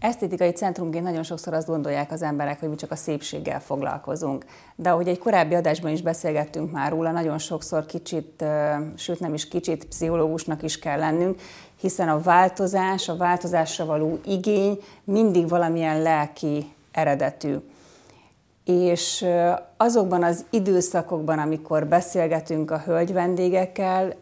Esztétikai centrumként nagyon sokszor azt gondolják az emberek, hogy mi csak a szépséggel foglalkozunk. De ahogy egy korábbi adásban is beszélgettünk már róla, nagyon sokszor kicsit, sőt nem is kicsit, pszichológusnak is kell lennünk, hiszen a változás, a változásra való igény mindig valamilyen lelki eredetű. És azokban az időszakokban, amikor beszélgetünk a hölgy vendégekkel,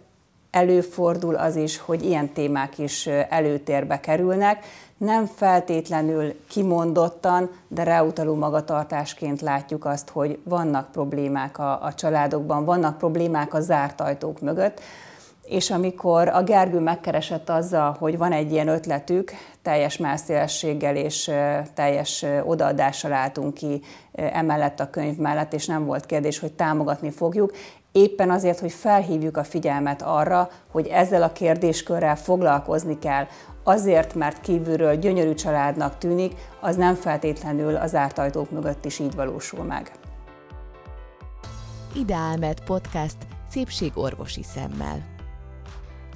előfordul az is, hogy ilyen témák is előtérbe kerülnek, nem feltétlenül kimondottan, de ráutaló magatartásként látjuk azt, hogy vannak problémák a, a családokban, vannak problémák a zárt ajtók mögött, és amikor a Gergő megkeresett azzal, hogy van egy ilyen ötletük, teljes mászélességgel és teljes odaadással álltunk ki emellett a könyv mellett, és nem volt kérdés, hogy támogatni fogjuk, éppen azért, hogy felhívjuk a figyelmet arra, hogy ezzel a kérdéskörrel foglalkozni kell. Azért, mert kívülről gyönyörű családnak tűnik, az nem feltétlenül az zárt ajtók mögött is így valósul meg. Ideálmed podcast szépségorvosi szemmel.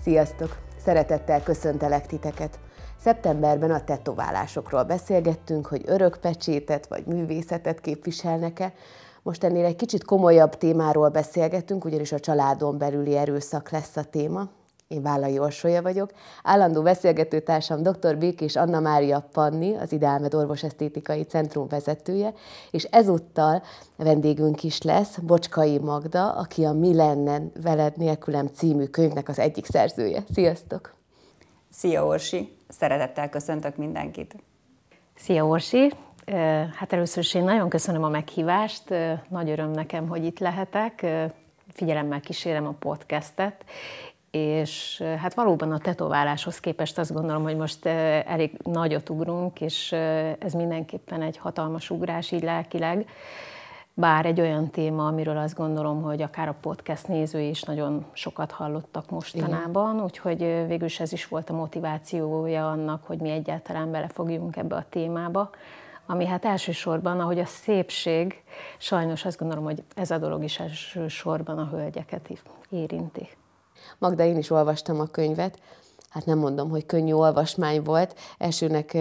Sziasztok! Szeretettel köszöntelek titeket! Szeptemberben a tetoválásokról beszélgettünk, hogy örökpecsétet vagy művészetet képviselnek-e, most ennél egy kicsit komolyabb témáról beszélgetünk, ugyanis a családon belüli erőszak lesz a téma. Én Vállai Orsolya vagyok. Állandó beszélgetőtársam dr. Békés Anna Mária Panni, az Ideálmed Orvosesztétikai Centrum vezetője, és ezúttal vendégünk is lesz Bocskai Magda, aki a Mi lenne veled nélkülem című könyvnek az egyik szerzője. Sziasztok! Szia Orsi! Szeretettel köszöntök mindenkit! Szia Orsi! Hát először is én nagyon köszönöm a meghívást, nagy öröm nekem, hogy itt lehetek, figyelemmel kísérem a podcastet, és hát valóban a tetováláshoz képest azt gondolom, hogy most elég nagyot ugrunk, és ez mindenképpen egy hatalmas ugrás így lelkileg, bár egy olyan téma, amiről azt gondolom, hogy akár a podcast nézői is nagyon sokat hallottak mostanában, Igen. úgyhogy végül is ez is volt a motivációja annak, hogy mi egyáltalán belefogjunk ebbe a témába ami hát elsősorban, ahogy a szépség, sajnos azt gondolom, hogy ez a dolog is elsősorban a hölgyeket érinti. Magda, én is olvastam a könyvet, hát nem mondom, hogy könnyű olvasmány volt. Elsőnek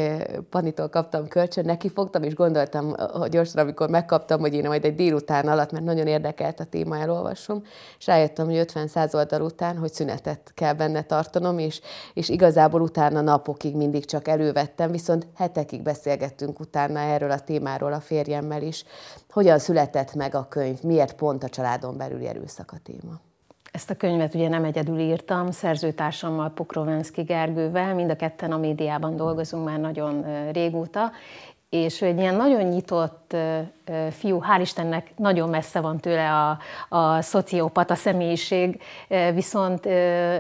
Panitól kaptam kölcsön, neki fogtam, és gondoltam hogy gyorsan, amikor megkaptam, hogy én majd egy délután alatt, mert nagyon érdekelt a téma, elolvasom, és rájöttem, hogy 50-100 oldal után, hogy szünetet kell benne tartanom, és, és igazából utána napokig mindig csak elővettem, viszont hetekig beszélgettünk utána erről a témáról a férjemmel is. Hogyan született meg a könyv, miért pont a családon belüli erőszak a téma? Ezt a könyvet ugye nem egyedül írtam, szerzőtársammal, Pokrovenszki Gergővel, mind a ketten a médiában dolgozunk már nagyon régóta, és ő egy ilyen nagyon nyitott fiú, hál' Istennek nagyon messze van tőle a, a szociopata személyiség, viszont,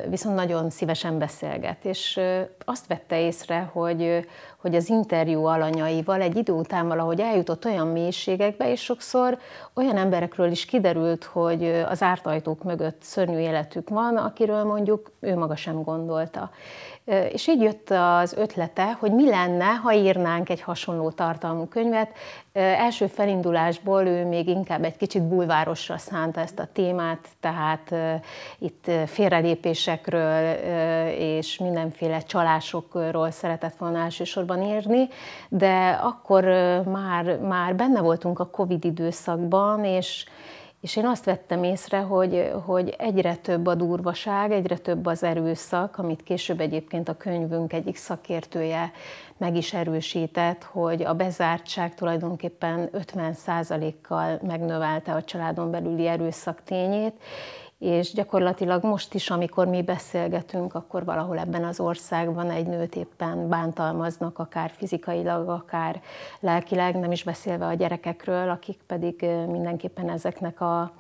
viszont nagyon szívesen beszélget. És azt vette észre, hogy, hogy az interjú alanyaival egy idő után valahogy eljutott olyan mélységekbe, és sokszor olyan emberekről is kiderült, hogy az ártajtók mögött szörnyű életük van, akiről mondjuk ő maga sem gondolta. És így jött az ötlete, hogy mi lenne, ha írnánk egy hasonló tartalmú könyvet. Első felindulásból ő még inkább egy kicsit bulvárosra szánta ezt a témát, tehát itt félrelépésekről és mindenféle csalásokról szeretett volna elsősorban írni, de akkor már, már benne voltunk a Covid időszakban, és és én azt vettem észre, hogy, hogy egyre több a durvaság, egyre több az erőszak, amit később egyébként a könyvünk egyik szakértője meg is erősített, hogy a bezártság tulajdonképpen 50%-kal megnövelte a családon belüli erőszak tényét, és gyakorlatilag most is, amikor mi beszélgetünk, akkor valahol ebben az országban egy nőt éppen bántalmaznak, akár fizikailag, akár lelkileg, nem is beszélve a gyerekekről, akik pedig mindenképpen ezeknek a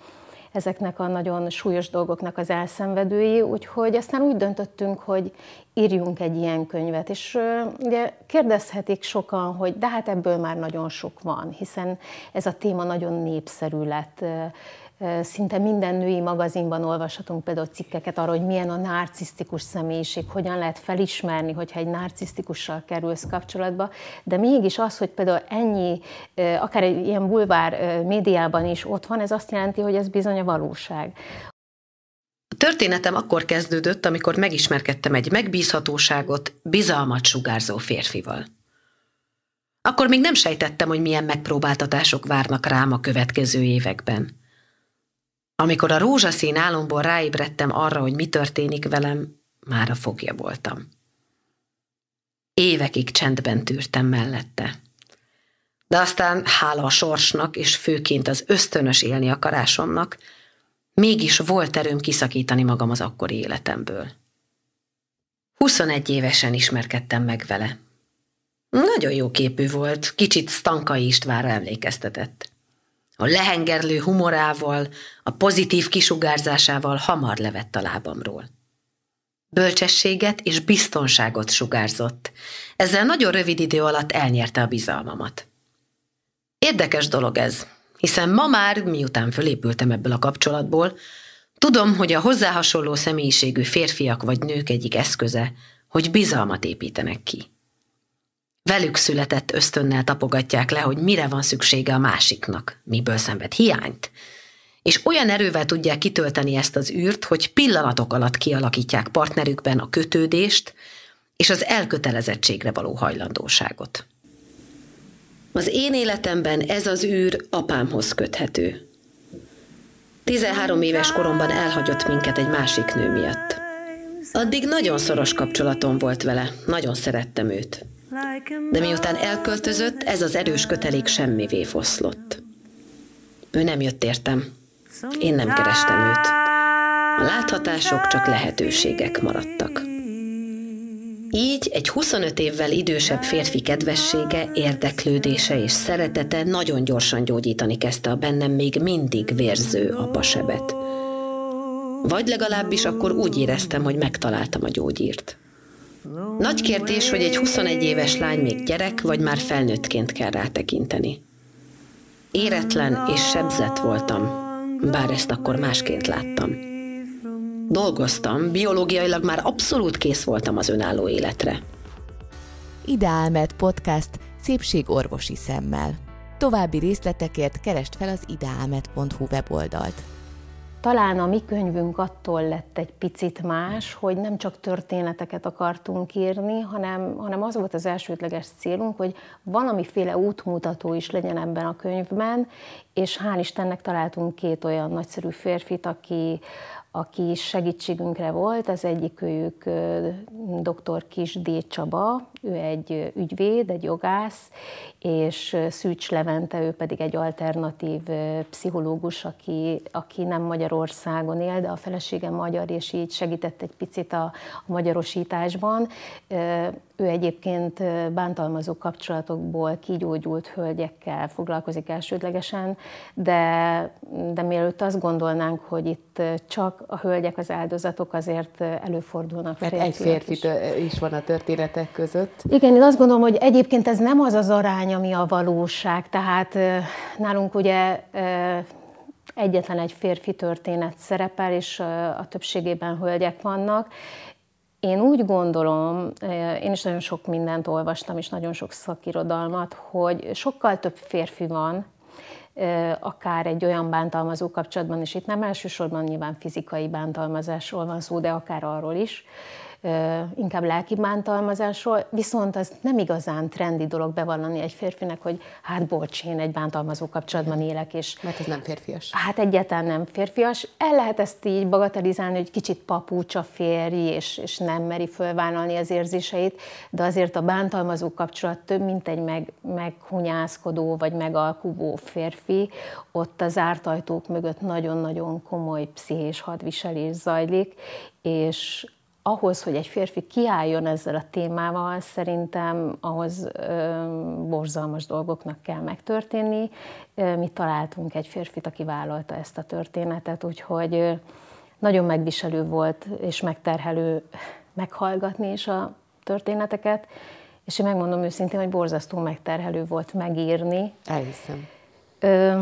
ezeknek a nagyon súlyos dolgoknak az elszenvedői, úgyhogy aztán úgy döntöttünk, hogy írjunk egy ilyen könyvet. És ugye kérdezhetik sokan, hogy de hát ebből már nagyon sok van, hiszen ez a téma nagyon népszerű lett Szinte minden női magazinban olvashatunk például cikkeket arról, hogy milyen a narcisztikus személyiség, hogyan lehet felismerni, hogyha egy narcisztikussal kerülsz kapcsolatba, de mégis az, hogy például ennyi, akár egy ilyen bulvár médiában is ott van, ez azt jelenti, hogy ez bizony a valóság. A történetem akkor kezdődött, amikor megismerkedtem egy megbízhatóságot, bizalmat sugárzó férfival. Akkor még nem sejtettem, hogy milyen megpróbáltatások várnak rám a következő években. Amikor a rózsaszín álomból ráébredtem arra, hogy mi történik velem, már a fogja voltam. Évekig csendben tűrtem mellette. De aztán, hála a sorsnak, és főként az ösztönös élni akarásomnak, mégis volt erőm kiszakítani magam az akkori életemből. 21 évesen ismerkedtem meg vele. Nagyon jó képű volt, kicsit Stankai Istvánra emlékeztetett. A lehengerlő humorával, a pozitív kisugárzásával hamar levett a lábamról. Bölcsességet és biztonságot sugárzott. Ezzel nagyon rövid idő alatt elnyerte a bizalmamat. Érdekes dolog ez, hiszen ma már, miután fölépültem ebből a kapcsolatból, tudom, hogy a hozzá hasonló személyiségű férfiak vagy nők egyik eszköze, hogy bizalmat építenek ki. Velük született ösztönnel tapogatják le, hogy mire van szüksége a másiknak, miből szenved hiányt, és olyan erővel tudják kitölteni ezt az űrt, hogy pillanatok alatt kialakítják partnerükben a kötődést és az elkötelezettségre való hajlandóságot. Az én életemben ez az űr apámhoz köthető. 13 éves koromban elhagyott minket egy másik nő miatt. Addig nagyon szoros kapcsolatom volt vele, nagyon szerettem őt. De miután elköltözött, ez az erős kötelék semmivé foszlott. Ő nem jött értem. Én nem kerestem őt. A láthatások csak lehetőségek maradtak. Így egy 25 évvel idősebb férfi kedvessége, érdeklődése és szeretete nagyon gyorsan gyógyítani kezdte a bennem még mindig vérző apasebet. Vagy legalábbis akkor úgy éreztem, hogy megtaláltam a gyógyírt. Nagy kérdés, hogy egy 21 éves lány még gyerek, vagy már felnőttként kell rátekinteni. Éretlen és sebzett voltam, bár ezt akkor másként láttam. Dolgoztam, biológiailag már abszolút kész voltam az önálló életre. Ideálmed podcast szépségorvosi szemmel. További részletekért keresd fel az ideálmed.hu weboldalt. Talán a mi könyvünk attól lett egy picit más, hogy nem csak történeteket akartunk írni, hanem, hanem az volt az elsődleges célunk, hogy valamiféle útmutató is legyen ebben a könyvben, és hál' Istennek találtunk két olyan nagyszerű férfit, aki, aki segítségünkre volt. Az egyik őjük dr. Kis D. Csaba, ő egy ügyvéd, egy jogász, és Szűcs Levente, ő pedig egy alternatív pszichológus, aki, aki nem Magyarországon él, de a felesége magyar, és így segített egy picit a, a magyarosításban. Ő egyébként bántalmazó kapcsolatokból kigyógyult hölgyekkel foglalkozik elsődlegesen, de, de mielőtt azt gondolnánk, hogy itt csak a hölgyek az áldozatok, azért előfordulnak Mert egy férfi is. is van a történetek között. Igen, én azt gondolom, hogy egyébként ez nem az az arány, ami a valóság. Tehát nálunk ugye egyetlen egy férfi történet szerepel, és a többségében hölgyek vannak, én úgy gondolom, én is nagyon sok mindent olvastam, és nagyon sok szakirodalmat, hogy sokkal több férfi van, akár egy olyan bántalmazó kapcsolatban, és itt nem elsősorban nyilván fizikai bántalmazásról van szó, de akár arról is, inkább lelki bántalmazásról, viszont az nem igazán trendi dolog bevallani egy férfinek, hogy hát bocs, én egy bántalmazó kapcsolatban élek, és... Mert ez nem férfias. Hát egyáltalán nem férfias. El lehet ezt így bagatelizálni, hogy kicsit papucsa férj, és, és nem meri fölvállalni az érzéseit, de azért a bántalmazó kapcsolat több, mint egy meg, meghunyászkodó vagy megalkuvó férfi, ott az zárt ajtók mögött nagyon-nagyon komoly pszichés hadviselés zajlik, és ahhoz, hogy egy férfi kiálljon ezzel a témával, szerintem ahhoz ö, borzalmas dolgoknak kell megtörténni. Mi találtunk egy férfit, aki vállalta ezt a történetet, úgyhogy nagyon megviselő volt és megterhelő meghallgatni is a történeteket, és én megmondom őszintén, hogy borzasztó megterhelő volt megírni. Elhiszem. Ö,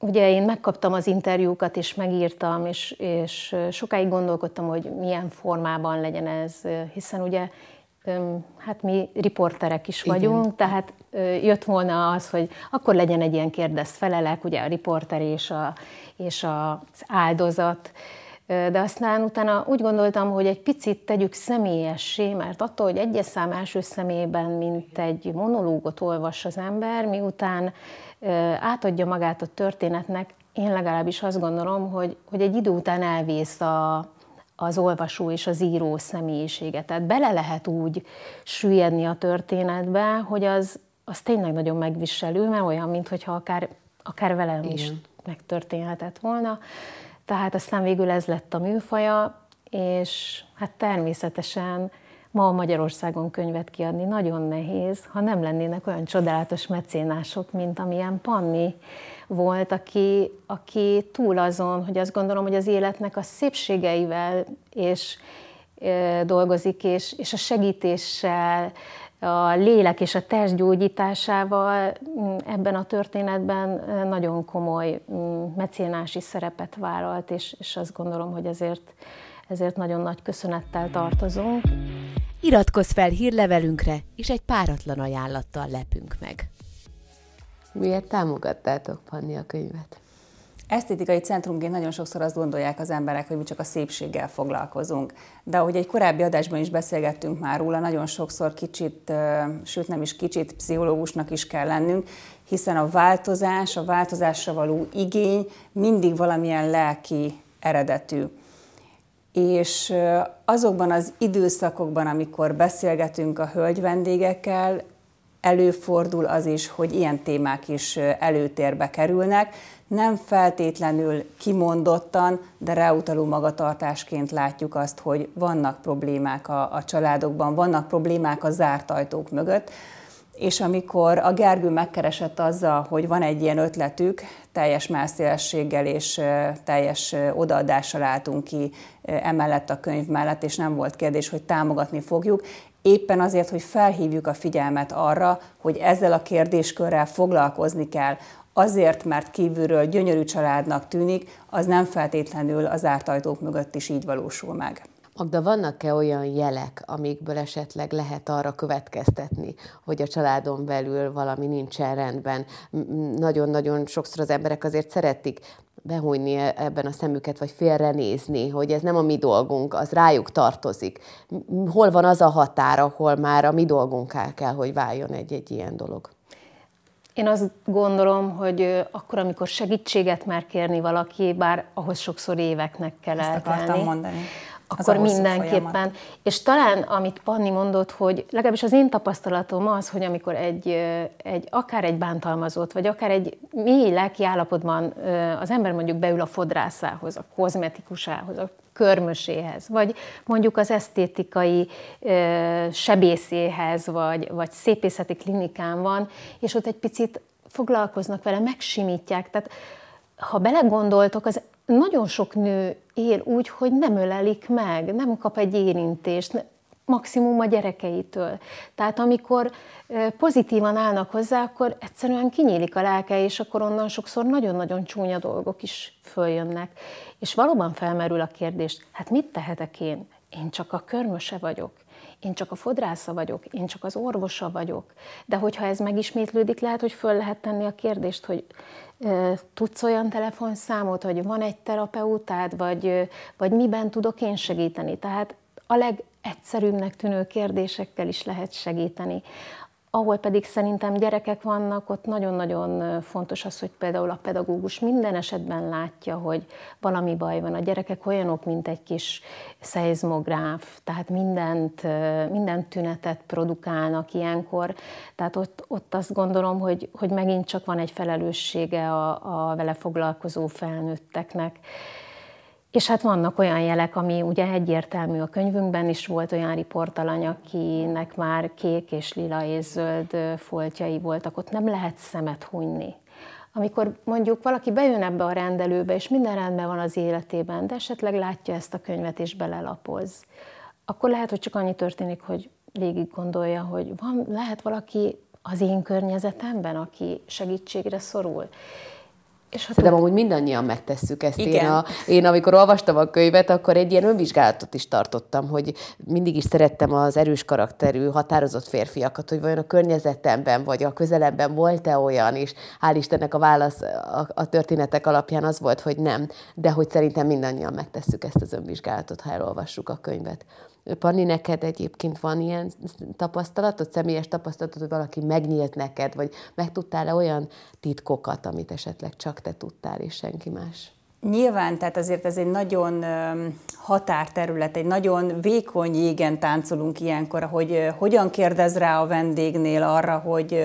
Ugye én megkaptam az interjúkat, és megírtam, és, és sokáig gondolkodtam, hogy milyen formában legyen ez, hiszen ugye hát mi riporterek is vagyunk, Igen. tehát jött volna az, hogy akkor legyen egy ilyen kérdez felelek, ugye a riporter és, a, és az áldozat de aztán utána úgy gondoltam, hogy egy picit tegyük személyessé, mert attól, hogy egyes szám első szemében, mint egy monológot olvas az ember, miután átadja magát a történetnek, én legalábbis azt gondolom, hogy, hogy egy idő után elvész a, az olvasó és az író személyisége. Tehát bele lehet úgy süllyedni a történetbe, hogy az, az tényleg nagyon megviselő, mert olyan, mintha akár, akár velem Igen. is megtörténhetett volna. Tehát aztán végül ez lett a műfaja, és hát természetesen ma Magyarországon könyvet kiadni nagyon nehéz, ha nem lennének olyan csodálatos mecénások, mint amilyen Panni volt, aki, aki túl azon, hogy azt gondolom, hogy az életnek a szépségeivel és e, dolgozik, és, és a segítéssel, a lélek és a test gyógyításával mm, ebben a történetben nagyon komoly mm, mecénási szerepet vállalt, és, és azt gondolom, hogy ezért, ezért nagyon nagy köszönettel tartozunk. Iratkozz fel hírlevelünkre, és egy páratlan ajánlattal lepünk meg. Miért támogattátok, Panni, a könyvet? Esztétikai centrumként nagyon sokszor azt gondolják az emberek, hogy mi csak a szépséggel foglalkozunk. De ahogy egy korábbi adásban is beszélgettünk már róla, nagyon sokszor kicsit, sőt nem is kicsit, pszichológusnak is kell lennünk, hiszen a változás, a változásra való igény mindig valamilyen lelki eredetű. És azokban az időszakokban, amikor beszélgetünk a hölgy vendégekkel, előfordul az is, hogy ilyen témák is előtérbe kerülnek, nem feltétlenül kimondottan, de ráutaló magatartásként látjuk azt, hogy vannak problémák a, a családokban, vannak problémák a zárt ajtók mögött, és amikor a Gergő megkeresett azzal, hogy van egy ilyen ötletük, teljes mászélességgel és teljes odaadással álltunk ki emellett a könyv mellett, és nem volt kérdés, hogy támogatni fogjuk, éppen azért, hogy felhívjuk a figyelmet arra, hogy ezzel a kérdéskörrel foglalkozni kell. Azért, mert kívülről gyönyörű családnak tűnik, az nem feltétlenül az zárt ajtók mögött is így valósul meg. Magda, vannak-e olyan jelek, amikből esetleg lehet arra következtetni, hogy a családon belül valami nincsen rendben? Nagyon-nagyon sokszor az emberek azért szeretik behújni e- ebben a szemüket, vagy félrenézni, hogy ez nem a mi dolgunk, az rájuk tartozik. Hol van az a határ, ahol már a mi dolgunká kell, hogy váljon egy-egy ilyen dolog? Én azt gondolom, hogy akkor, amikor segítséget mer kérni valaki, bár ahhoz sokszor éveknek kell Ezt akartam mondani akkor mindenképpen. Folyamat. És talán, amit Panni mondott, hogy legalábbis az én tapasztalatom az, hogy amikor egy, egy akár egy bántalmazott, vagy akár egy mély lelki állapotban az ember mondjuk beül a fodrászához, a kozmetikusához, a körmöséhez, vagy mondjuk az esztétikai sebészéhez, vagy, vagy szépészeti klinikán van, és ott egy picit foglalkoznak vele, megsimítják. Tehát ha belegondoltok, az nagyon sok nő él úgy, hogy nem ölelik meg, nem kap egy érintést, maximum a gyerekeitől. Tehát amikor pozitívan állnak hozzá, akkor egyszerűen kinyílik a lelke, és akkor onnan sokszor nagyon-nagyon csúnya dolgok is följönnek. És valóban felmerül a kérdés, hát mit tehetek én? Én csak a körmöse vagyok. Én csak a fodrásza vagyok, én csak az orvosa vagyok. De hogyha ez megismétlődik, lehet, hogy föl lehet tenni a kérdést, hogy Tudsz olyan telefonszámot, hogy van egy terapeutád, vagy, vagy miben tudok én segíteni? Tehát a legegyszerűbbnek tűnő kérdésekkel is lehet segíteni. Ahol pedig szerintem gyerekek vannak, ott nagyon-nagyon fontos az, hogy például a pedagógus minden esetben látja, hogy valami baj van. A gyerekek olyanok, mint egy kis szeizmográf, tehát mindent, minden tünetet produkálnak ilyenkor. Tehát ott, ott azt gondolom, hogy, hogy megint csak van egy felelőssége a, a vele foglalkozó felnőtteknek. És hát vannak olyan jelek, ami ugye egyértelmű a könyvünkben is volt olyan riportalany, akinek már kék és lila és zöld foltjai voltak, ott nem lehet szemet hunyni. Amikor mondjuk valaki bejön ebbe a rendelőbe, és minden rendben van az életében, de esetleg látja ezt a könyvet és belelapoz, akkor lehet, hogy csak annyi történik, hogy végig gondolja, hogy van, lehet valaki az én környezetemben, aki segítségre szorul. És hát Szerintem amúgy mindannyian megtesszük ezt. Igen. Én, a, én amikor olvastam a könyvet, akkor egy ilyen önvizsgálatot is tartottam, hogy mindig is szerettem az erős karakterű, határozott férfiakat, hogy vajon a környezetemben vagy a közelemben volt-e olyan, és hál' Istennek a válasz a, a történetek alapján az volt, hogy nem, de hogy szerintem mindannyian megtesszük ezt az önvizsgálatot, ha elolvassuk a könyvet. Panni, neked egyébként van ilyen tapasztalatod, személyes tapasztalatod, hogy valaki megnyílt neked, vagy megtudtál-e olyan titkokat, amit esetleg csak te tudtál, és senki más? Nyilván, tehát azért ez egy nagyon határterület, egy nagyon vékony jégen táncolunk ilyenkor, hogy hogyan kérdez rá a vendégnél arra, hogy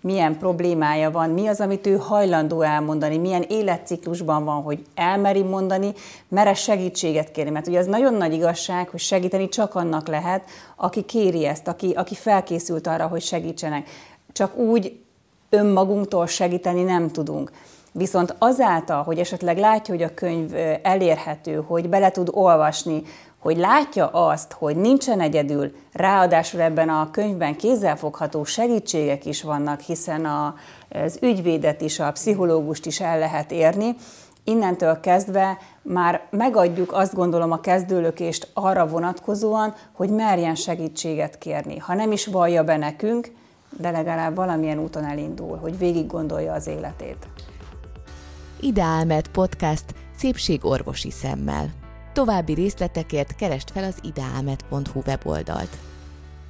milyen problémája van, mi az, amit ő hajlandó elmondani, milyen életciklusban van, hogy elmeri mondani, mere segítséget kérni. Mert ugye ez nagyon nagy igazság, hogy segíteni csak annak lehet, aki kéri ezt, aki, aki felkészült arra, hogy segítsenek. Csak úgy önmagunktól segíteni nem tudunk. Viszont azáltal, hogy esetleg látja, hogy a könyv elérhető, hogy bele tud olvasni, hogy látja azt, hogy nincsen egyedül, ráadásul ebben a könyvben kézzelfogható segítségek is vannak, hiszen a, az ügyvédet is, a pszichológust is el lehet érni, innentől kezdve már megadjuk azt gondolom a kezdőlökést arra vonatkozóan, hogy merjen segítséget kérni. Ha nem is vallja be nekünk, de legalább valamilyen úton elindul, hogy végig gondolja az életét. Ideálmed podcast szépségorvosi szemmel. További részletekért keresd fel az ideálmed.hu weboldalt.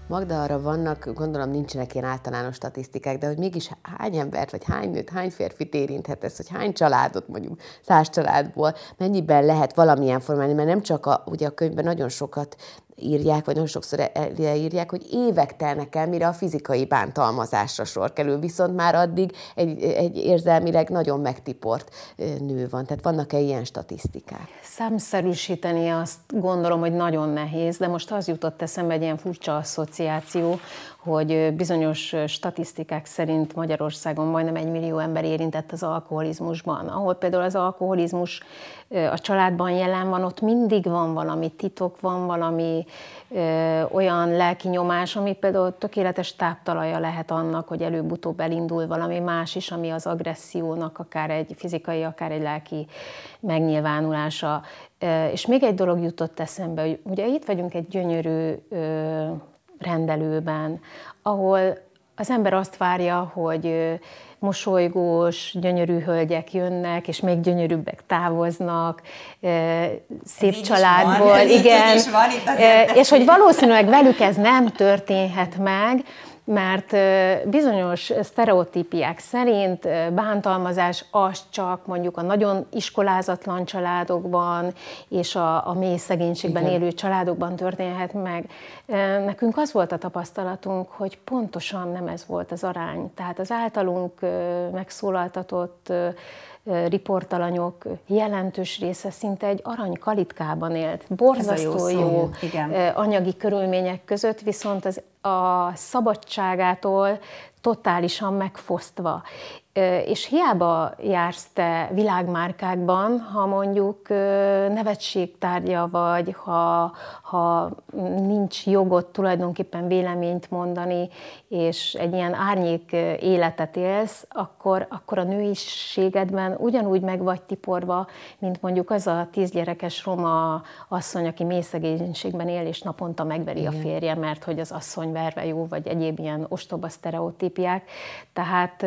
Magda, arra vannak, gondolom nincsenek ilyen általános statisztikák, de hogy mégis hány embert, vagy hány nőt, hány férfit érinthet ez, hogy hány családot, mondjuk száz családból, mennyiben lehet valamilyen formálni, mert nem csak a, ugye a könyvben nagyon sokat írják, vagy nagyon sokszor leírják, hogy évek telnek el, mire a fizikai bántalmazásra sor kerül, viszont már addig egy, egy érzelmileg nagyon megtiport nő van. Tehát vannak-e ilyen statisztikák? Számszerűsíteni azt gondolom, hogy nagyon nehéz, de most az jutott eszembe egy ilyen furcsa asszociáció, hogy bizonyos statisztikák szerint Magyarországon majdnem egy millió ember érintett az alkoholizmusban. Ahol például az alkoholizmus a családban jelen van, ott mindig van valami titok, van valami ö, olyan lelki nyomás, ami például tökéletes táptalaja lehet annak, hogy előbb-utóbb elindul valami más is, ami az agressziónak akár egy fizikai, akár egy lelki megnyilvánulása. És még egy dolog jutott eszembe, hogy ugye itt vagyunk egy gyönyörű ö, rendelőben, ahol az ember azt várja, hogy mosolygós, gyönyörű hölgyek jönnek, és még gyönyörűbbek távoznak, szép családból, van, igen, van, és hogy valószínűleg velük ez nem történhet meg, mert bizonyos sztereotípiák szerint bántalmazás az csak mondjuk a nagyon iskolázatlan családokban és a, a mély szegénységben Igen. élő családokban történhet meg. Nekünk az volt a tapasztalatunk, hogy pontosan nem ez volt az arány. Tehát az általunk megszólaltatott riportalanyok jelentős része szinte egy arany kalitkában élt. Borzasztó jó, jó Igen. anyagi körülmények között, viszont az a szabadságától totálisan megfosztva. És hiába jársz te világmárkákban, ha mondjuk nevetségtárgya vagy, ha, ha nincs jogot tulajdonképpen véleményt mondani, és egy ilyen árnyék életet élsz, akkor, akkor a nőiségedben ugyanúgy meg vagy tiporva, mint mondjuk az a tízgyerekes roma asszony, aki mély szegénységben él, és naponta megveri Igen. a férje, mert hogy az asszony verve jó, vagy egyéb ilyen ostoba sztereotípiák. Tehát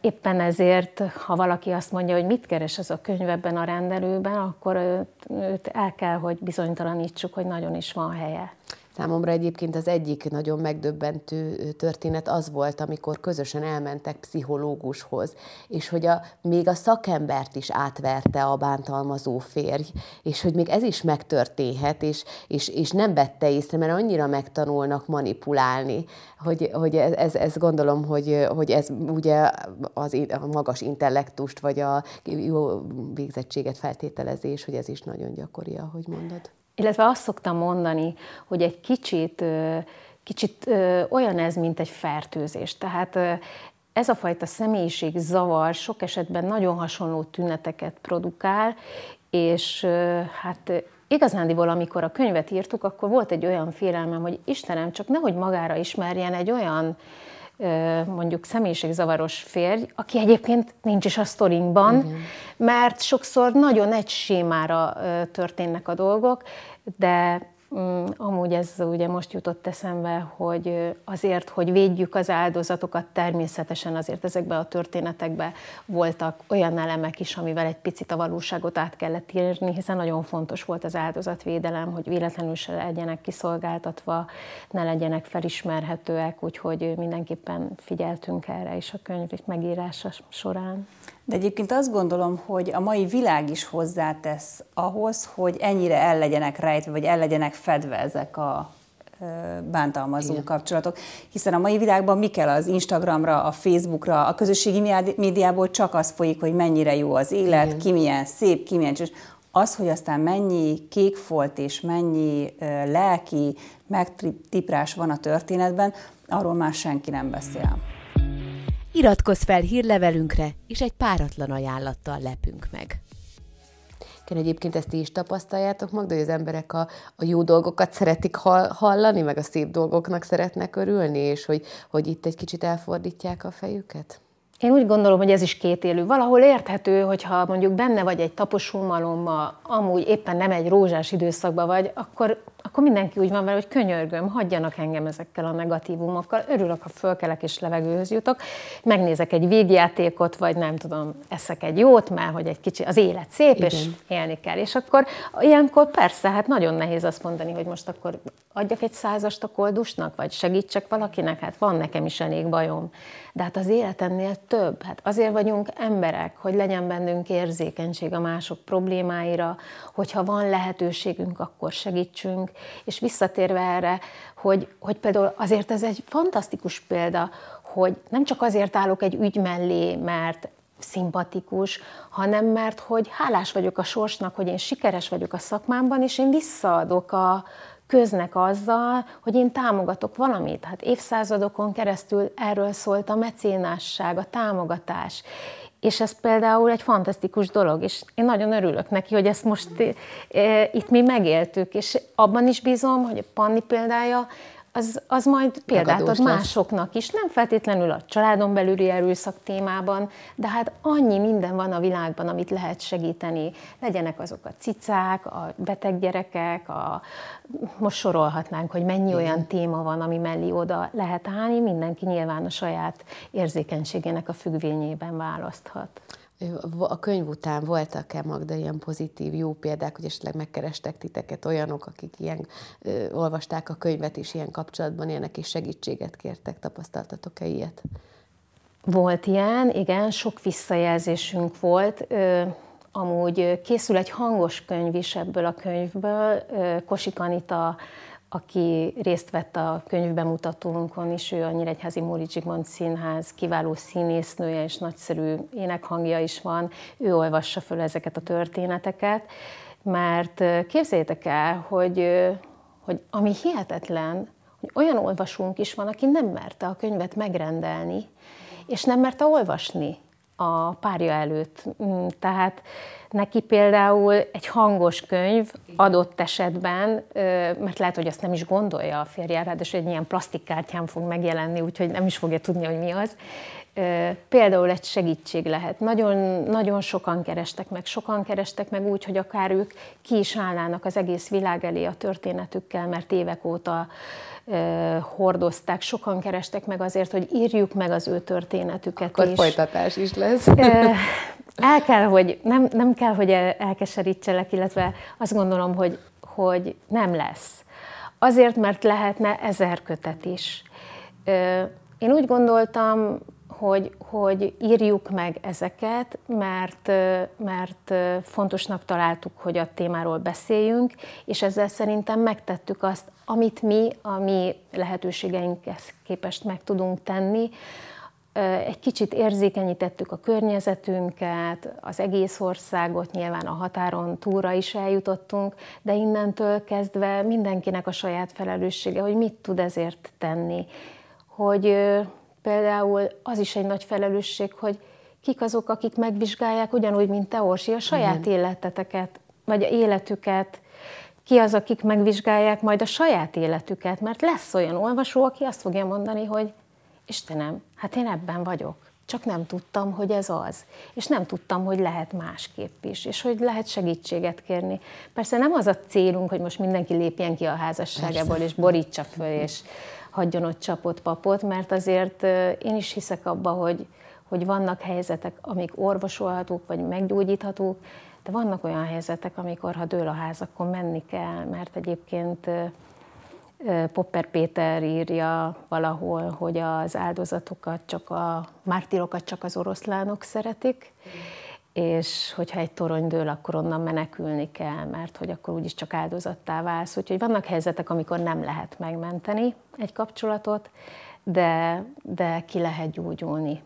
Éppen ezért, ha valaki azt mondja, hogy mit keres ez a könyv ebben a rendelőben, akkor őt el kell, hogy bizonytalanítsuk, hogy nagyon is van helye. Számomra egyébként az egyik nagyon megdöbbentő történet az volt, amikor közösen elmentek pszichológushoz, és hogy a, még a szakembert is átverte a bántalmazó férj, és hogy még ez is megtörténhet, és, és, és nem vette észre, mert annyira megtanulnak manipulálni, hogy, hogy ez, ez, ez gondolom, hogy, hogy ez ugye az, a magas intellektust, vagy a jó végzettséget feltételezés, hogy ez is nagyon gyakori, ahogy mondod. Illetve azt szoktam mondani, hogy egy kicsit, kicsit olyan ez, mint egy fertőzés. Tehát ez a fajta személyiség zavar sok esetben nagyon hasonló tüneteket produkál, és hát igazándiból, amikor a könyvet írtuk, akkor volt egy olyan félelmem, hogy Istenem, csak nehogy magára ismerjen egy olyan mondjuk személyiségzavaros férj, aki egyébként nincs is a sztorinkban, Igen. mert sokszor nagyon egy sémára történnek a dolgok, de amúgy ez ugye most jutott eszembe, hogy azért, hogy védjük az áldozatokat, természetesen azért ezekben a történetekben voltak olyan elemek is, amivel egy picit a valóságot át kellett írni, hiszen nagyon fontos volt az áldozatvédelem, hogy véletlenül se legyenek kiszolgáltatva, ne legyenek felismerhetőek, úgyhogy mindenképpen figyeltünk erre is a könyv megírása során. De egyébként azt gondolom, hogy a mai világ is hozzátesz ahhoz, hogy ennyire el legyenek rejtve, vagy el legyenek fedve ezek a bántalmazó Igen. kapcsolatok. Hiszen a mai világban mi kell az Instagramra, a Facebookra, a közösségi médiából csak az folyik, hogy mennyire jó az élet, Igen. ki milyen szép, ki milyen csúcs. Az, hogy aztán mennyi kékfolt és mennyi lelki megtiprás van a történetben, arról már senki nem beszél. Iratkozz fel hírlevelünkre, és egy páratlan ajánlattal lepünk meg. Ken, egyébként ezt ti is tapasztaljátok meg, de hogy az emberek a, a jó dolgokat szeretik hallani, meg a szép dolgoknak szeretnek örülni, és hogy, hogy itt egy kicsit elfordítják a fejüket? Én úgy gondolom, hogy ez is kétélű. Valahol érthető, hogyha mondjuk benne vagy egy taposulmalommal, amúgy éppen nem egy rózsás időszakban vagy, akkor akkor mindenki úgy van vele, hogy könyörgöm, hagyjanak engem ezekkel a negatívumokkal, örülök, ha fölkelek és levegőhöz jutok, megnézek egy végjátékot, vagy nem tudom, eszek egy jót, mert hogy egy kicsi, az élet szép, Igen. és élni kell. És akkor ilyenkor persze, hát nagyon nehéz azt mondani, hogy most akkor adjak egy százast a koldusnak, vagy segítsek valakinek, hát van nekem is elég bajom. De hát az életennél több. Hát azért vagyunk emberek, hogy legyen bennünk érzékenység a mások problémáira, hogyha van lehetőségünk, akkor segítsünk. És visszatérve erre, hogy, hogy például azért ez egy fantasztikus példa, hogy nem csak azért állok egy ügy mellé, mert szimpatikus, hanem mert hogy hálás vagyok a sorsnak, hogy én sikeres vagyok a szakmámban, és én visszaadok a, köznek azzal, hogy én támogatok valamit. Hát évszázadokon keresztül erről szólt a mecénásság, a támogatás. És ez például egy fantasztikus dolog, és én nagyon örülök neki, hogy ezt most e, itt mi megéltük, és abban is bízom, hogy a Panni példája az, az majd példát ad másoknak is, nem feltétlenül a családon belüli erőszak témában, de hát annyi minden van a világban, amit lehet segíteni. Legyenek azok a cicák, a beteg gyerekek, a, most sorolhatnánk, hogy mennyi Igen. olyan téma van, ami mellé oda lehet állni, mindenki nyilván a saját érzékenységének a függvényében választhat. A könyv után voltak-e, Magda, ilyen pozitív, jó példák, hogy esetleg megkerestek titeket olyanok, akik ilyen, ö, olvasták a könyvet, és ilyen kapcsolatban ilyenek is segítséget kértek? Tapasztaltatok-e ilyet? Volt ilyen, igen, sok visszajelzésünk volt. Ö, amúgy készül egy hangos könyv is ebből a könyvből. Kosik Anita aki részt vett a könyvbemutatónkon is, ő a Nyíregyházi Móri Zsigmond Színház kiváló színésznője és nagyszerű énekhangja is van, ő olvassa föl ezeket a történeteket, mert képzeljétek el, hogy, hogy ami hihetetlen, hogy olyan olvasónk is van, aki nem merte a könyvet megrendelni, és nem merte olvasni a párja előtt. Mm, tehát neki például egy hangos könyv adott esetben, mert lehet, hogy azt nem is gondolja a férje, ráadásul egy ilyen plastikkártyán fog megjelenni, úgyhogy nem is fogja tudni, hogy mi az. Például egy segítség lehet. Nagyon, nagyon sokan kerestek meg, sokan kerestek meg úgy, hogy akár ők ki is állnának az egész világ elé a történetükkel, mert évek óta hordozták, sokan kerestek meg azért, hogy írjuk meg az ő történetüket Akkor is. folytatás is lesz. El kell, hogy nem, nem kell, hogy elkeserítselek, illetve azt gondolom, hogy, hogy nem lesz. Azért, mert lehetne ezer kötet is. Én úgy gondoltam, hogy, hogy írjuk meg ezeket, mert, mert fontosnak találtuk, hogy a témáról beszéljünk, és ezzel szerintem megtettük azt, amit mi a mi lehetőségeinkhez képest meg tudunk tenni, egy kicsit érzékenyítettük a környezetünket, az egész országot, nyilván a határon túra is eljutottunk, de innentől kezdve mindenkinek a saját felelőssége, hogy mit tud ezért tenni. Hogy például az is egy nagy felelősség, hogy kik azok, akik megvizsgálják, ugyanúgy, mint te, Orsi, a saját Igen. életeteket, vagy életüket, ki az, akik megvizsgálják majd a saját életüket, mert lesz olyan olvasó, aki azt fogja mondani, hogy Istenem, hát én ebben vagyok. Csak nem tudtam, hogy ez az. És nem tudtam, hogy lehet másképp is, és hogy lehet segítséget kérni. Persze nem az a célunk, hogy most mindenki lépjen ki a házasságából, Persze. és borítsa föl, és hagyjon ott csapott papot, mert azért én is hiszek abba, hogy, hogy vannak helyzetek, amik orvosolhatók, vagy meggyógyíthatók, de vannak olyan helyzetek, amikor ha dől a ház, akkor menni kell, mert egyébként Popper Péter írja valahol, hogy az áldozatokat csak a mártirokat csak az oroszlánok szeretik, és hogyha egy torony dől, akkor onnan menekülni kell, mert hogy akkor úgyis csak áldozattá válsz. Úgyhogy vannak helyzetek, amikor nem lehet megmenteni egy kapcsolatot, de, de ki lehet gyógyulni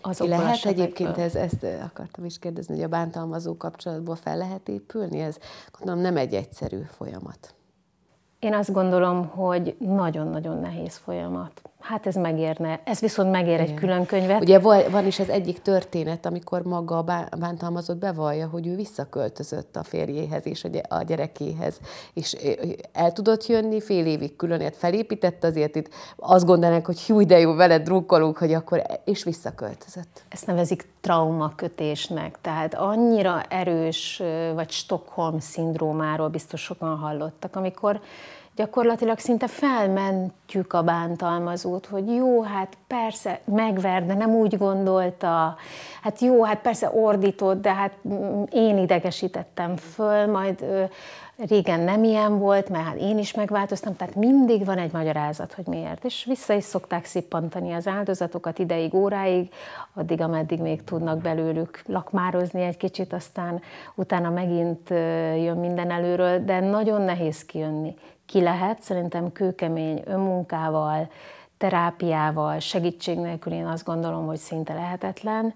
azokból Ki lehet egyébként, ez, ezt akartam is kérdezni, hogy a bántalmazó kapcsolatból fel lehet épülni? Ez gondolom nem egy egyszerű folyamat. Én azt gondolom, hogy nagyon-nagyon nehéz folyamat. Hát ez megérne, ez viszont megér Igen. egy külön könyvet. Ugye van is az egyik történet, amikor maga a bántalmazott bevallja, hogy ő visszaköltözött a férjéhez és a gyerekéhez, és el tudott jönni, fél évig különért felépített azért itt, azt gondolnánk, hogy hú, de jó, veled drukkolunk, hogy akkor, és visszaköltözött. Ezt nevezik traumakötésnek, tehát annyira erős, vagy Stockholm szindrómáról biztos sokan hallottak, amikor gyakorlatilag szinte felmentjük a bántalmazót, hogy jó, hát persze megver, de nem úgy gondolta, hát jó, hát persze ordított, de hát én idegesítettem föl, majd régen nem ilyen volt, mert hát én is megváltoztam, tehát mindig van egy magyarázat, hogy miért. És vissza is szokták szippantani az áldozatokat ideig, óráig, addig, ameddig még tudnak belőlük lakmározni egy kicsit, aztán utána megint jön minden előről, de nagyon nehéz kijönni ki lehet, szerintem kőkemény önmunkával, terápiával, segítség nélkül én azt gondolom, hogy szinte lehetetlen,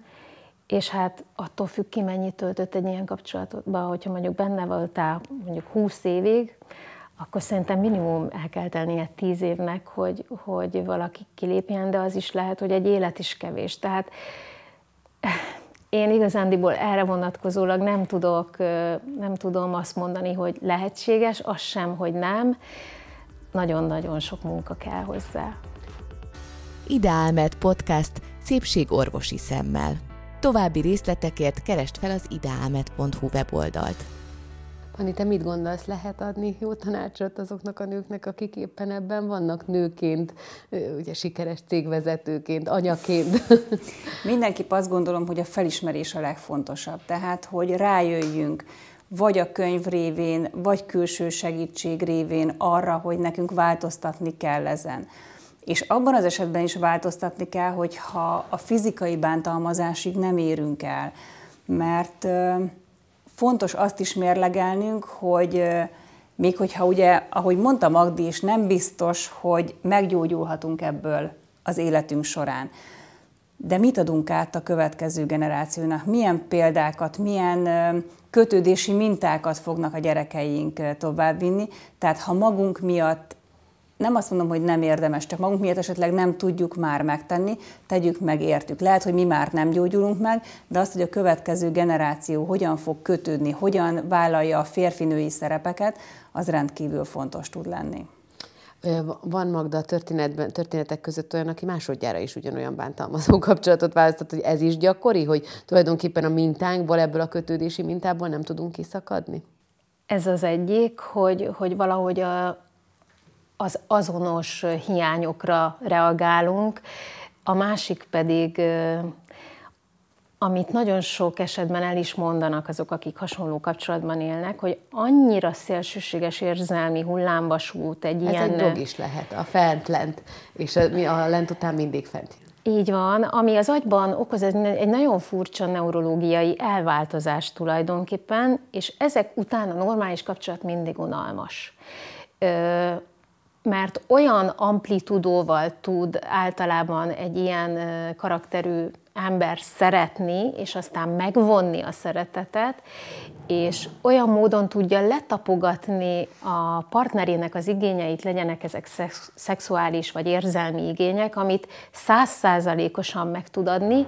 és hát attól függ ki, mennyit töltött egy ilyen kapcsolatban, hogyha mondjuk benne voltál mondjuk 20 évig, akkor szerintem minimum el kell tennie 10 évnek, hogy, hogy valaki kilépjen, de az is lehet, hogy egy élet is kevés. Tehát én igazándiból erre vonatkozólag nem tudok, nem tudom azt mondani, hogy lehetséges, az sem, hogy nem. Nagyon-nagyon sok munka kell hozzá. Ideálmed podcast szépségorvosi szemmel. További részletekért keresd fel az ideálmed.hu weboldalt. Pani, te mit gondolsz, lehet adni jó tanácsot azoknak a nőknek, akik éppen ebben vannak nőként, ugye sikeres cégvezetőként, anyaként? Mindenképp azt gondolom, hogy a felismerés a legfontosabb. Tehát, hogy rájöjjünk, vagy a könyv révén, vagy külső segítség révén arra, hogy nekünk változtatni kell ezen. És abban az esetben is változtatni kell, hogyha a fizikai bántalmazásig nem érünk el. Mert fontos azt is mérlegelnünk, hogy még hogyha ugye, ahogy mondta Magdi is, nem biztos, hogy meggyógyulhatunk ebből az életünk során. De mit adunk át a következő generációnak? Milyen példákat, milyen kötődési mintákat fognak a gyerekeink továbbvinni? Tehát ha magunk miatt nem azt mondom, hogy nem érdemes, csak magunk miatt esetleg nem tudjuk már megtenni, tegyük meg, értük. Lehet, hogy mi már nem gyógyulunk meg, de azt, hogy a következő generáció hogyan fog kötődni, hogyan vállalja a férfinői szerepeket, az rendkívül fontos tud lenni. Van Magda a történetben, történetek között olyan, aki másodjára is ugyanolyan bántalmazó kapcsolatot választott, hogy ez is gyakori, hogy tulajdonképpen a mintánkból, ebből a kötődési mintából nem tudunk kiszakadni? Ez az egyik, hogy, hogy valahogy a, az azonos hiányokra reagálunk, a másik pedig, amit nagyon sok esetben el is mondanak azok, akik hasonló kapcsolatban élnek, hogy annyira szélsőséges érzelmi hullámvasút egy Ez ilyen... egy dog is lehet, a fent-lent, és a, a lent után mindig fent. Így van, ami az agyban okoz egy nagyon furcsa neurológiai elváltozást tulajdonképpen, és ezek után a normális kapcsolat mindig unalmas mert olyan amplitudóval tud általában egy ilyen karakterű ember szeretni, és aztán megvonni a szeretetet, és olyan módon tudja letapogatni a partnerének az igényeit, legyenek ezek szexuális vagy érzelmi igények, amit százszázalékosan meg tud adni,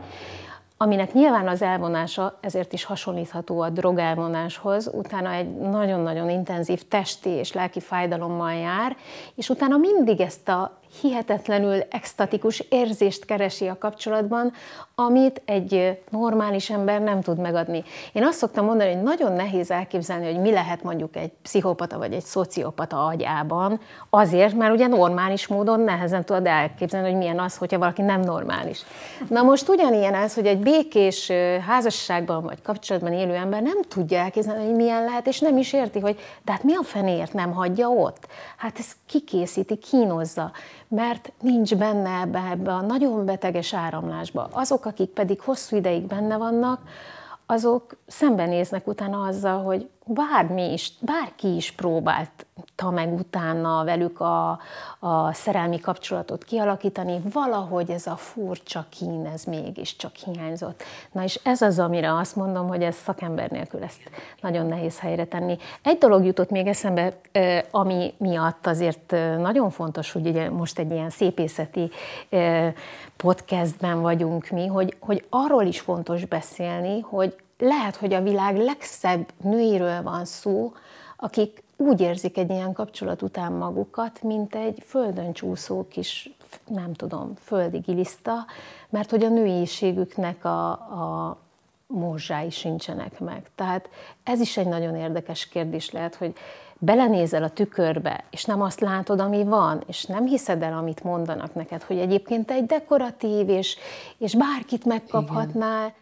aminek nyilván az elvonása ezért is hasonlítható a drog elvonáshoz, utána egy nagyon-nagyon intenzív testi és lelki fájdalommal jár, és utána mindig ezt a hihetetlenül extatikus érzést keresi a kapcsolatban, amit egy normális ember nem tud megadni. Én azt szoktam mondani, hogy nagyon nehéz elképzelni, hogy mi lehet mondjuk egy pszichopata vagy egy szociopata agyában, azért, mert ugye normális módon nehezen tudod elképzelni, hogy milyen az, hogyha valaki nem normális. Na most ugyanilyen ez, hogy egy békés házasságban vagy kapcsolatban élő ember nem tudja elképzelni, hogy milyen lehet, és nem is érti, hogy de hát mi a fenéért nem hagyja ott? Hát ez kikészíti, kínozza mert nincs benne ebbe, ebbe a nagyon beteges áramlásba. Azok, akik pedig hosszú ideig benne vannak, azok szembenéznek utána azzal, hogy bármi is, bárki is próbálta meg utána velük a, a szerelmi kapcsolatot kialakítani, valahogy ez a furcsa kín, ez mégiscsak hiányzott. Na és ez az, amire azt mondom, hogy ez szakember nélkül ezt nagyon nehéz helyre tenni. Egy dolog jutott még eszembe, ami miatt azért nagyon fontos, hogy ugye most egy ilyen szépészeti podcastben vagyunk mi, hogy, hogy arról is fontos beszélni, hogy lehet, hogy a világ legszebb nőiről van szó, akik úgy érzik egy ilyen kapcsolat után magukat, mint egy földön csúszó kis, nem tudom, földi giliszta, mert hogy a nőiségüknek a, a morzsái sincsenek meg. Tehát ez is egy nagyon érdekes kérdés lehet, hogy belenézel a tükörbe, és nem azt látod, ami van, és nem hiszed el, amit mondanak neked, hogy egyébként egy dekoratív, és, és bárkit megkaphatnál.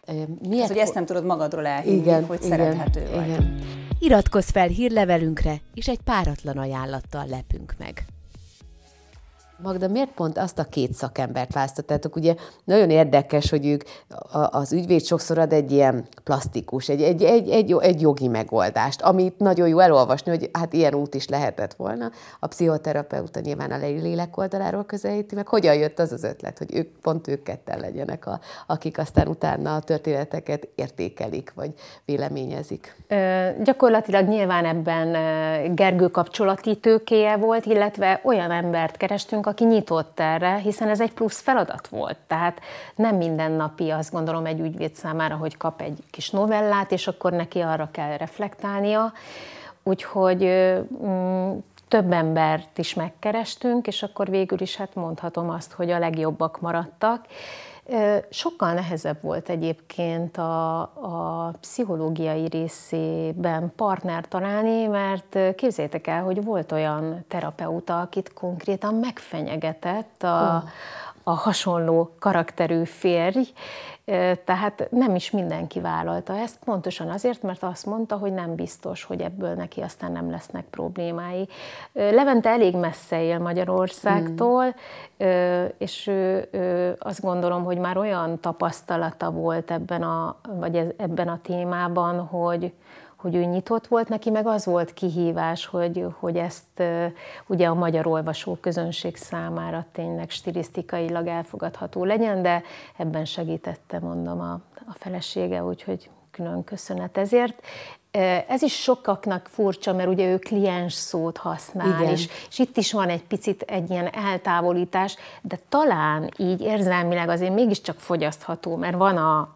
Miért? Az, hogy ezt nem tudod magadról elhinni, igen, hogy igen, szerethető vagy. Igen. Iratkozz fel hírlevelünkre, és egy páratlan ajánlattal lepünk meg. Magda, miért pont azt a két szakembert választottátok? Ugye nagyon érdekes, hogy ők, az ügyvéd sokszor ad egy ilyen plastikus, egy, egy, egy, egy, egy jogi megoldást, amit nagyon jó elolvasni, hogy hát ilyen út is lehetett volna. A pszichoterapeuta nyilván a lélek oldaláról közelíti, meg hogyan jött az az ötlet, hogy ők pont ők ketten legyenek, a, akik aztán utána a történeteket értékelik, vagy véleményezik. Ö, gyakorlatilag nyilván ebben Gergő kapcsolati tőkéje volt, illetve olyan embert kerestünk, aki nyitott erre, hiszen ez egy plusz feladat volt. Tehát nem mindennapi azt gondolom egy ügyvéd számára, hogy kap egy kis novellát, és akkor neki arra kell reflektálnia. Úgyhogy mm, több embert is megkerestünk, és akkor végül is hát mondhatom azt, hogy a legjobbak maradtak. Sokkal nehezebb volt egyébként a, a pszichológiai részében partner találni, mert képzétek el, hogy volt olyan terapeuta, akit konkrétan megfenyegetett a, oh. a hasonló karakterű férj, tehát nem is mindenki vállalta ezt, pontosan azért, mert azt mondta, hogy nem biztos, hogy ebből neki aztán nem lesznek problémái. Levente elég messze él Magyarországtól, mm. és azt gondolom, hogy már olyan tapasztalata volt ebben a, vagy ebben a témában, hogy, hogy ő nyitott volt, neki meg az volt kihívás, hogy, hogy ezt ugye a magyar olvasó közönség számára tényleg stilisztikailag elfogadható legyen, de ebben segítette, mondom, a, a felesége, úgyhogy külön köszönet ezért. Ez is sokaknak furcsa, mert ugye ő kliens szót használ, és, és itt is van egy picit egy ilyen eltávolítás, de talán így érzelmileg azért mégiscsak fogyasztható, mert van a,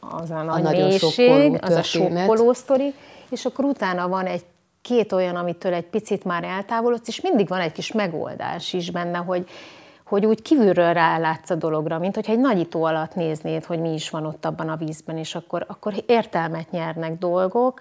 az a, a nagy mélység, az a sokkoló sztori, és akkor utána van egy két olyan, amitől egy picit már eltávolodsz, és mindig van egy kis megoldás is benne, hogy hogy úgy kívülről rálátsz a dologra, mint hogyha egy nagyító alatt néznéd, hogy mi is van ott abban a vízben, és akkor, akkor értelmet nyernek dolgok,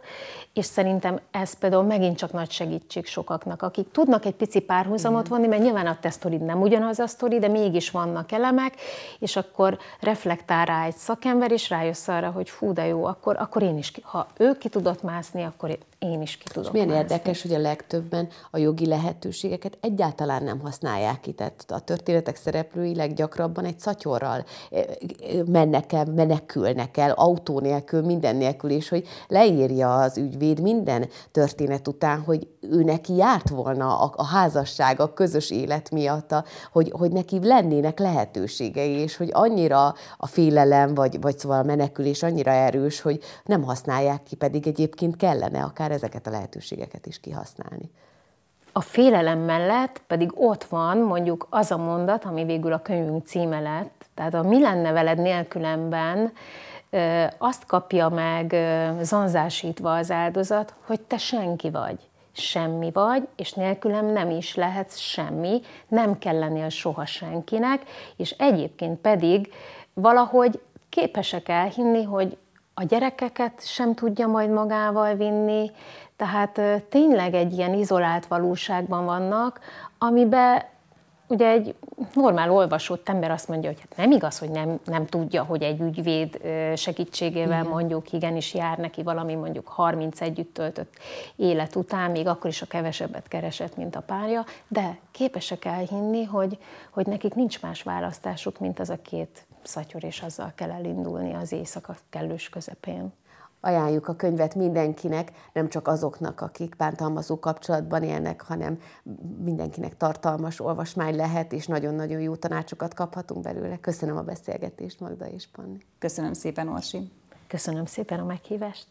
és szerintem ez például megint csak nagy segítség sokaknak, akik tudnak egy pici párhuzamot vonni, mert nyilván a te sztorid nem ugyanaz a sztori, de mégis vannak elemek, és akkor reflektál rá egy szakember, és rájössz arra, hogy fú, de jó, akkor, akkor én is, ha ő ki tudott mászni, akkor én is ki tudok És milyen mászni. érdekes, hogy a legtöbben a jogi lehetőségeket egyáltalán nem használják ki. Tehát a történetek szereplői leggyakrabban egy szatyorral eh, mennek el, menekülnek el, autó nélkül, minden nélkül, és hogy leírja az ügyvéd minden történet után, hogy ő neki járt volna a, a házasság, a közös élet miatt, a, hogy, hogy neki lennének lehetőségei, és hogy annyira a félelem, vagy, vagy szóval a menekülés annyira erős, hogy nem használják ki, pedig egyébként kellene akár akár ezeket a lehetőségeket is kihasználni. A félelem mellett pedig ott van mondjuk az a mondat, ami végül a könyvünk címe lett, tehát a mi lenne veled nélkülemben, azt kapja meg zanzásítva az áldozat, hogy te senki vagy. semmi vagy, és nélkülem nem is lehet semmi, nem kell lennél soha senkinek, és egyébként pedig valahogy képesek elhinni, hogy a gyerekeket sem tudja majd magával vinni, tehát tényleg egy ilyen izolált valóságban vannak, amiben ugye egy normál olvasott ember azt mondja, hogy hát nem igaz, hogy nem, nem tudja, hogy egy ügyvéd segítségével Igen. mondjuk igenis jár neki valami mondjuk 30 együtt töltött élet után, még akkor is a kevesebbet keresett, mint a párja, de képesek elhinni, hogy, hogy nekik nincs más választásuk, mint az a két szatyor, és azzal kell elindulni az éjszaka kellős közepén ajánljuk a könyvet mindenkinek, nem csak azoknak, akik bántalmazó kapcsolatban élnek, hanem mindenkinek tartalmas olvasmány lehet, és nagyon-nagyon jó tanácsokat kaphatunk belőle. Köszönöm a beszélgetést, Magda és Panni. Köszönöm szépen, Orsi. Köszönöm szépen a meghívást.